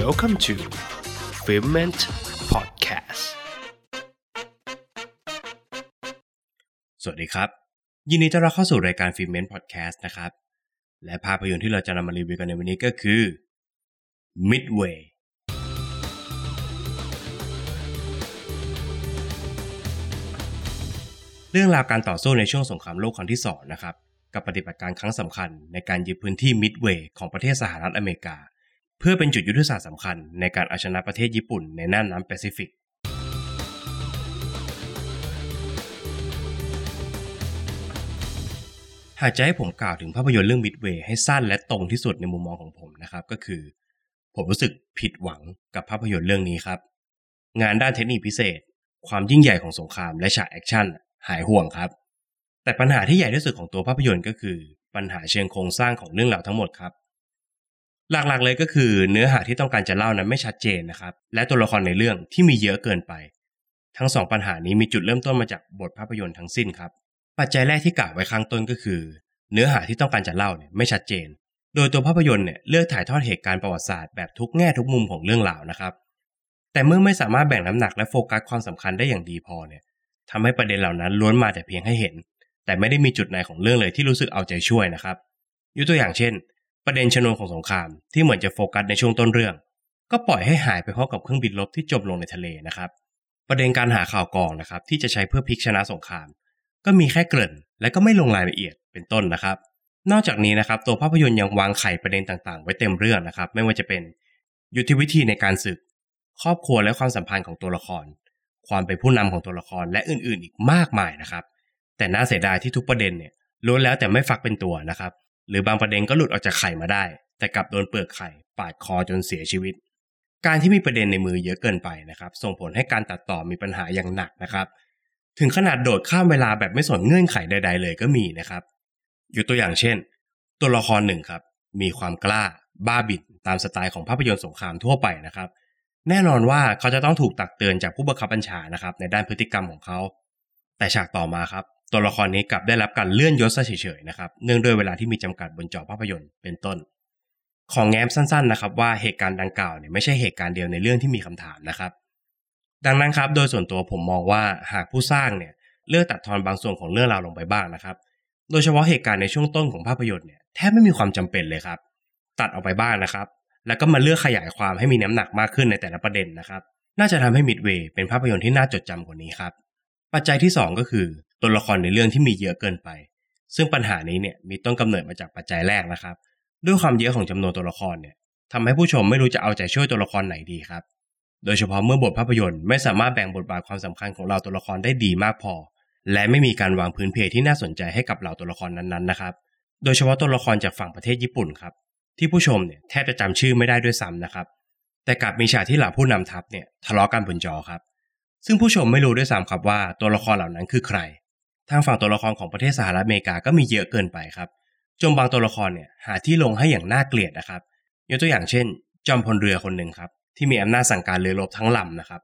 Welcome to f i l m e n t Podcast สวัสดีครับ ยินดีต้อนรับเข้าสู่รายการ f i l m e n t Podcast นะครับ และภาพยนตร์ที่เราจะนำมารีวิวกันในวันนี้ก็คือ Midway เรื่องราวการต่อสู้ในช่วงสงครามโลกครั้งที่สองนะครับ กับปฏิบัติการครั้งสำคัญในการยึดพื้นที่มิดเวย์ของประเทศสหรัฐอเมริกา เพื่อเป็นจุดยุทธศาสตร์สำคัญในการเอาชนะประเทศญี่ปุ่นในน่านน้ำแปซิฟิกหากจะให้ผมกล่าวถึงภาพยนตร์เรื่องมิดเวย์ให้สั้นและตรงที่สุดในมุมมองของผมนะครับก็คือ ผมรู้สึกผิดหวังกับภาพยนตร์เรื่องนี้ครับ งานด้านเทคนิคพิเศษ ความยิ่งใหญ่ของสงครามและฉากแอคชั่นหายห่วงครับ แต่ปัญหาที่ใหญ่ที่สุดของตัวภาพยนตร์ก็คือ ปัญหาเชิงโครงสร้างของเรื่องราวทั้งหมดครับ หลักๆเลยก็คือเนื้อหาที่ต้องการจะเล่านั้นไม่ชัดเจนนะครับ และตัวละครในเรื่องที่มีเยอะเกินไป ทั้งสองปัญหานี้มีจุดเริ่มต้นมาจากบทภาพยนตร์ทั้งสิ้นครับ ปัจจัยแรกที่กล่าวไว้ข้างต้นก็คือ เนื้อหาที่ต้องการจะเล่าเนี่ยไม่ชัดเจน โดยตัวภาพยนตร์เนี่ยเลือกถ่ายทอดเหตุการณ์ประวัติศาสตร์แบบทุกแง่ทุกมุมของเรื่องราวนะครับ แต่เมื่อไม่สามารถแบ่งน้ำหนักและโฟกัสความสำคัญได้อย่างดีพอเนี่ยทำให้ประเด็นเหล่านั้นล้วนมาแต่เพียงให้เห็น แต่ไม่ได้มีจุดไหนของเรื่องเลยที่รู้สึกเอาใจช่วยนะครับยกตัวอย่างเช่น ประเด็นชนวนของสงครามที่เหมือนจะโฟกัสในช่วงต้นเรื่อง ก็ปล่อยให้หายไปพราะกับเครื่องบินรบที่จมลงในทะเลนะครับ ประเด็นการหาข่าวกองนะครับ ที่จะใช้เพื่อพลิกชนะสงคราม ก็มีแค่เกริ่น และก็ไม่ลงรายละเอียดเป็นต้นนะครับ นอกจากนี้นะครับ ตัวภาพยนตร์ยังวางไข่ประเด็นต่างๆ ไว้เต็มเรื่องนะครับ ไม่ว่าจะเป็นยุทธวิธีในการศึก ครอบครัวและความสัมพันธ์ของตัวละคร ความเป็นผู้นำของตัวละครและอื่นๆ อีกมากมายนะครับ แต่น่าเสียดายที่ทุกประเด็นเนี่ยล้วนแล้วแต่ไม่ฟักเป็นตัวนะครับ หรือบางประเด็นก็หลุดออกจากไข่มาได้ แต่กลับโดนเปลือกไข่ปาดคอจนเสียชีวิต การที่มีประเด็นในมือเยอะเกินไปนะครับ ส่งผลให้การตัดต่อมีปัญหาอย่างหนักนะครับ ถึงขนาดโดดข้ามเวลาแบบไม่สนเงื่อนไขใด ๆ เลยก็มีนะครับยกตัวอย่างเช่น ตัวละครหนึ่งครับ มีความกล้าบ้าบินตามสไตล์ของภาพยนตร์สงครามทั่วไปนะครับ แน่นอนว่าเขาจะต้องถูกตักเตือนจากผู้บังคับบัญชานะครับ ในด้านพฤติกรรมของเขา แต่ฉากต่อมาครับ ตัวละครนี้กลับได้รับการเลื่อนยศซะเฉยๆนะครับ เนื่องด้วยเวลาที่มีจำกัดบนจอภาพยนตร์เป็นต้น ของแง้มสั้นๆนะครับว่าเหตุการณ์ดังกล่าวเนี่ยไม่ใช่เหตุการณ์เดียวในเรื่องที่มีคำถามนะครับ ดังนั้นครับโดยส่วนตัวผมมองว่าหากผู้สร้างเนี่ยเลือกตัดทอนบางส่วนของเรื่องราวลงไปบ้างนะครับ โดยเฉพาะเหตุการณ์ในช่วงต้นของภาพยนตร์เนี่ยแทบไม่มีความจำเป็นเลยครับ ตัดออกไปบ้างนะครับ แล้วก็มาเลือกขยายความให้มีน้ำหนักมากขึ้นในแต่ละประเด็นนะครับ น่าจะทำให้มิดเวย์เป็นภาพยนตร์ที่น่าจดจำกว่านี้ครับ ปัจจัยที่ 2 ก็คือ ตัวละครในเรื่องที่มีเยอะเกินไป ซึ่งปัญหานี้เนี่ยมีต้นกำเนิดมาจากปัจจัยแรกนะครับ ด้วยความเยอะของจำนวนตัวละครเนี่ยทำให้ผู้ชมไม่รู้จะเอาใจช่วยตัวละครไหนดีครับ โดยเฉพาะเมื่อบทภาพยนตร์ไม่สามารถแบ่งบทบาทความสำคัญของเราตัวละครได้ดีมากพอ และไม่มีการวางพื้นเพที่น่าสนใจให้กับเหล่าตัวละครนั้นๆนะครับ โดยเฉพาะตัวละครจากฝั่งประเทศญี่ปุ่นครับที่ผู้ชมเนี่ยแทบจะจำชื่อไม่ได้ด้วยซ้ำนะครับ แต่กลับมีฉากที่เหล่าผู้นำทัพเนี่ยทะเลาะกันบนจอครับ ซึ่งผู้ชมไม่รู้ด้วยซ้ำครับว่าตัวละครเหล่านั้นคือใคร ทางฝั่งตัวละครของประเทศสหรัฐอเมริกาก็มีเยอะเกินไปครับจนบางตัวละครเนี่ยหาที่ลงให้อย่างน่าเกลียดนะครับ ยกตัวอย่างเช่น จอมพลเรือคนหนึ่งครับ ที่มีอำนาจสั่งการเรือรบทั้งลำนะครับ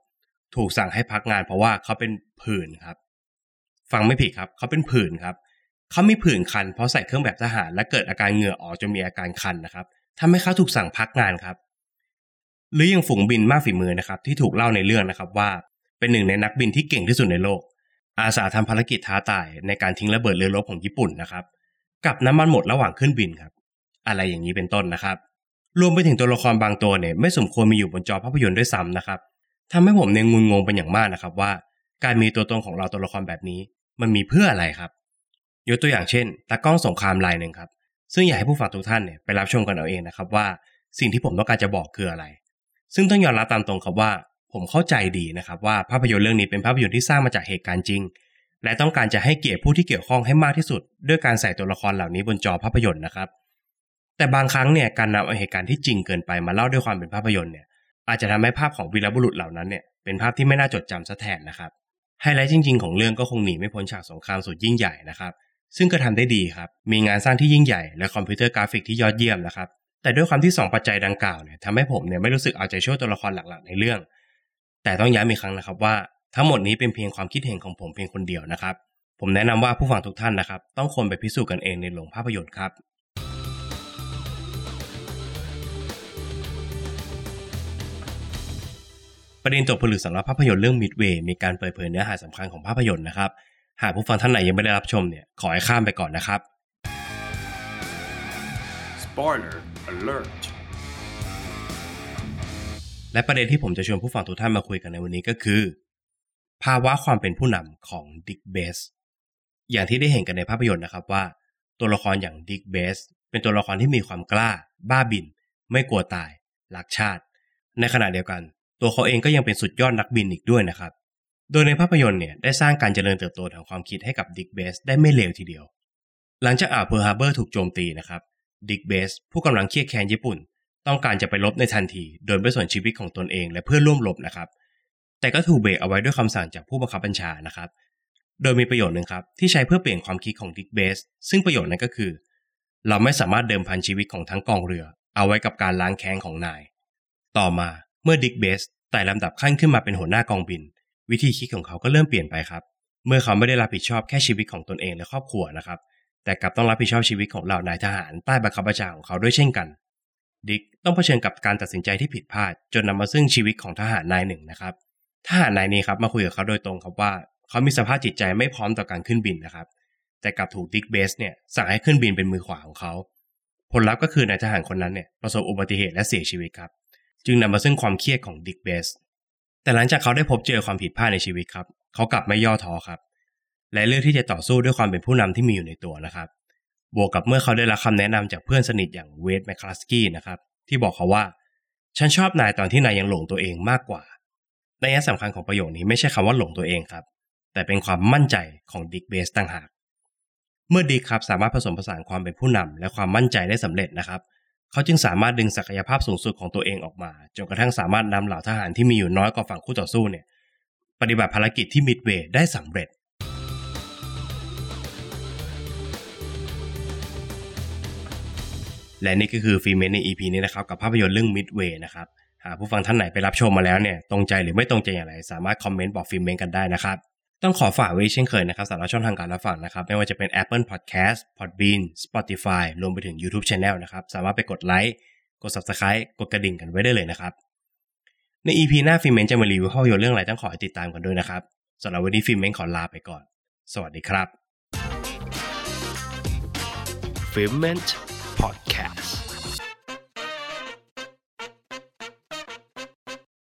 ถูกสั่งให้พักงานเพราะว่าเขาเป็นผื่นครับ ฟังไม่ผิดครับเขาเป็นผื่นครับเขามีผื่นคัน เพราะใส่เครื่องแบบทหารและเกิดอาการเหงื่อออกจนมีอาการคันนะครับทำให้เขาถูกสั่งพักงานครับ หรือยังฝูงบินมากฝีมือนะครับ ที่ถูกเล่าในเรื่องนะครับว่าเป็นหนึ่งในนักบินที่เก่งที่สุดในโลก อาสาทำภารกิจท้าตายในการทิ้งระเบิดเรือรบของญี่ปุ่นนะครับ กับน้ำมันหมดระหว่างขึ้นบินครับ อะไรอย่างนี้เป็นต้นนะครับ รวมไปถึงตัวละครบางตัวเนี่ยไม่สมควรมีอยู่บนจอภาพยนตร์ด้วยซ้ำนะครับทำให้ผมเนี่ยงุนงงเป็นอย่างมากนะครับว่า การมีตัวตนของเราตัวละครแบบนี้ มันมีเพื่ออะไรครับ ยกตัวอย่างเช่นตากล้องสงครามลายหนึ่งครับ ซึ่งอยากให้ผู้ฟังทุกท่านเนี่ยไปรับชมกันเอาเองนะครับว่า สิ่งที่ผมต้องการจะบอกคืออะไร ซึ่งต้องยอมรับตามตรงครับว่า ผมเข้าใจดีนะครับว่าภาพยนตร์เรื่องนี้เป็นภาพยนตร์ที่สร้างมาจากเหตุการณ์จริง และต้องการจะให้เกียรติผู้ที่เกี่ยวข้องให้มากที่สุด ด้วยการใส่ตัวละครเหล่านี้บนจอภาพยนตร์นะครับ แต่บางครั้งเนี่ยการนำเอาเหตุการณ์ที่จริงเกินไปมาเล่าด้วยความเป็นภาพยนตร์เนี่ยอาจจะทำให้ภาพของวีรบุรุษเหล่านั้นเนี่ยเป็นภาพที่ไม่น่าจดจำซะแทนนะครับไฮไลท์จริง ๆ ของเรื่องก็คงหนีไม่พ้นฉากสงครามสุดยิ่งใหญ่นะครับ ซึ่งก็ทำได้ดีครับ มีงานสร้างที่ยิ่งใหญ่และคอมพิวเตอร์กราฟิกที่ยอดเยี่ยมนะครับ แต่ด้วยความที่ 2 ปัจจัยดังกล่าวเนี่ยทำให้ผมเนี่ยไม่รู้สึกเอาใจช่วยตัวละครหลักๆในเรื่อง แต่ต้องย้ำอีกครั้งนะครับว่าทั้งหมดนี้เป็นเพียงความคิดเห็นของผมเพียงคนเดียวนะครับ ผมแนะนำว่าผู้ฟังทุกท่านนะครับ ต้องควรไปพิสูจน์กันเองในโรงภาพยนตร์ครับ ประเด็นตกผลึกสำหรับภาพยนตร์เรื่อง Midway มีการเปิดเผยเนื้อหาสำคัญของภาพยนตร์นะครับ หากผู้ฟังท่านไหนยังไม่ได้รับชมเนี่ยขอให้ข้ามไปก่อนนะครับ Spoiler alert และประเด็นที่ผมจะชวนผู้ฟังทุกท่านมาคุยกันในวันนี้ก็คือ ภาวะความเป็นผู้นำของดิกเบสอย่างที่ได้เห็นกันในภาพยนตร์นะครับว่า ตัวละครอย่างดิกเบสเป็นตัวละครที่มีความกล้า บ้าบิ่น ไม่กลัวตายรักชาติ ในขณะเดียวกัน ตัวเขาเองก็ยังเป็นสุดยอดนักบินอีกด้วยนะครับ โดยในภาพยนตร์เนี่ยได้สร้างการเจริญเติบโตทางความคิดให้กับดิกเบสได้ไม่เลวทีเดียว หลังจากอ่าวเพิร์ลฮาร์เบอร์ถูกโจมตีนะครับดิกเบสผู้กำลังเครียดแค้นญี่ปุ่น ต้องการจะไปลบในทันที โดยไม่สนชีวิตของตนเองและเพื่อนร่วมรบนะครับ แต่ก็ถูกเบรกเอาไว้ด้วยคำสั่งจากผู้บังคับบัญชานะครับ โดยมีประโยชน์หนึ่งครับที่ใช้เพื่อเปลี่ยนความคิดของดิกเบสซึ่งประโยชน์นั้นก็คือ เราไม่สามารถเดิมพันชีวิตของทั้งกองเรือ เอาไว้กับการล้างแค้นของนาย ต่อมาเมื่อดิกเบสไต่ลำดับขั้นขึ้นมาเป็นหัวหน้ากองบิน วิธีคิดของเขาก็เริ่มเปลี่ยนไปครับ เมื่อเขาไม่ได้รับผิดชอบแค่ชีวิตของตนเองและครอบครัวนะครับ แต่กลับต้องรับผิดชอบชีวิตของเหล่านายทหารใต้บังคับบัญชาของเขาด้วยเช่นกัน ดิกต้องเผชิญกับการตัดสินใจที่ผิดพลาด จนนำมาซึ่งชีวิตของทหารนายหนึ่งนะครับทหารนายนี้ครับมาคุยกับเขาโดยตรงครับว่าเขามีสภาพจิตใจไม่พร้อมต่อการขึ้นบินนะครับ แต่กลับถูกดิกเบสเนี่ยสั่งให้ขึ้นบินเป็นมือขวาของเขาผลลัพธ์ก็คือนายทหารคนนั้นเนี่ยประสบอุบัติเหตุและเสียชีวิตครับ จึงนำมาซึ่งความเครียดของดิกเบสแต่หลังจากเขาได้พบเจอความผิดพลาดในชีวิตครับ เขากลับไม่ย่อท้อครับ และเลือกที่จะต่อสู้ด้วยความเป็นผู้นำที่มีอยู่ในตัวนะครับ บวกกับเมื่อเขาได้รับคำแนะนำจากเพื่อนสนิทอย่างเวดแมคคลัสกี้นะครับที่บอกเขาว่า ฉันชอบนายตอนที่นายยังหลงตัวเองมากกว่าในยะสำคัญของประโยคนี้ไม่ใช่คำว่าหลงตัวเองครับ แต่เป็นความมั่นใจของดิกเบสต่างหาก เมื่อดิกครับสามารถผสมผสานความเป็นผู้นำและความมั่นใจได้สำเร็จนะครับ เขาจึงสามารถดึงศักยภาพสูงสุดของตัวเองออกมา จนกระทั่งสามารถนำเหล่าทหารที่มีอยู่น้อยกว่าฝั่งคู่ต่อสู้เนี่ยปฏิบัติภารกิจที่มิดเวย์ได้สำเร็จ และนี่ก็คือฟีเมนใน EP นี้นะครับกับภาพยนตร์เรื่อง Midway นะครับหากผู้ฟังท่านไหนไปรับชมมาแล้วเนี่ยตรงใจหรือไม่ตรงใจอย่างไร สามารถคอมเมนต์บอกฟีเมนกันได้นะครับ ต้องขอฝากไว้เช่นเคยนะครับสำหรับช่องทางการรับฟังนะครับ ไม่ว่าจะเป็น Apple Podcast Podbean Spotify รวมไปถึง YouTube Channel นะครับสามารถไปกดไลค์กด Subscribe กดกระดิ่งกันไว้ได้เลยนะครับใน EP หน้าฟิเมนจะมารีวิวภาพยนตร์เรื่องอะไรต้องขอให้ติดตามกันด้วยนะครับสำหรับวันนี้ฟิเมนขอลาไปก่อน สวัสดีครับ f i l m e n t Podcast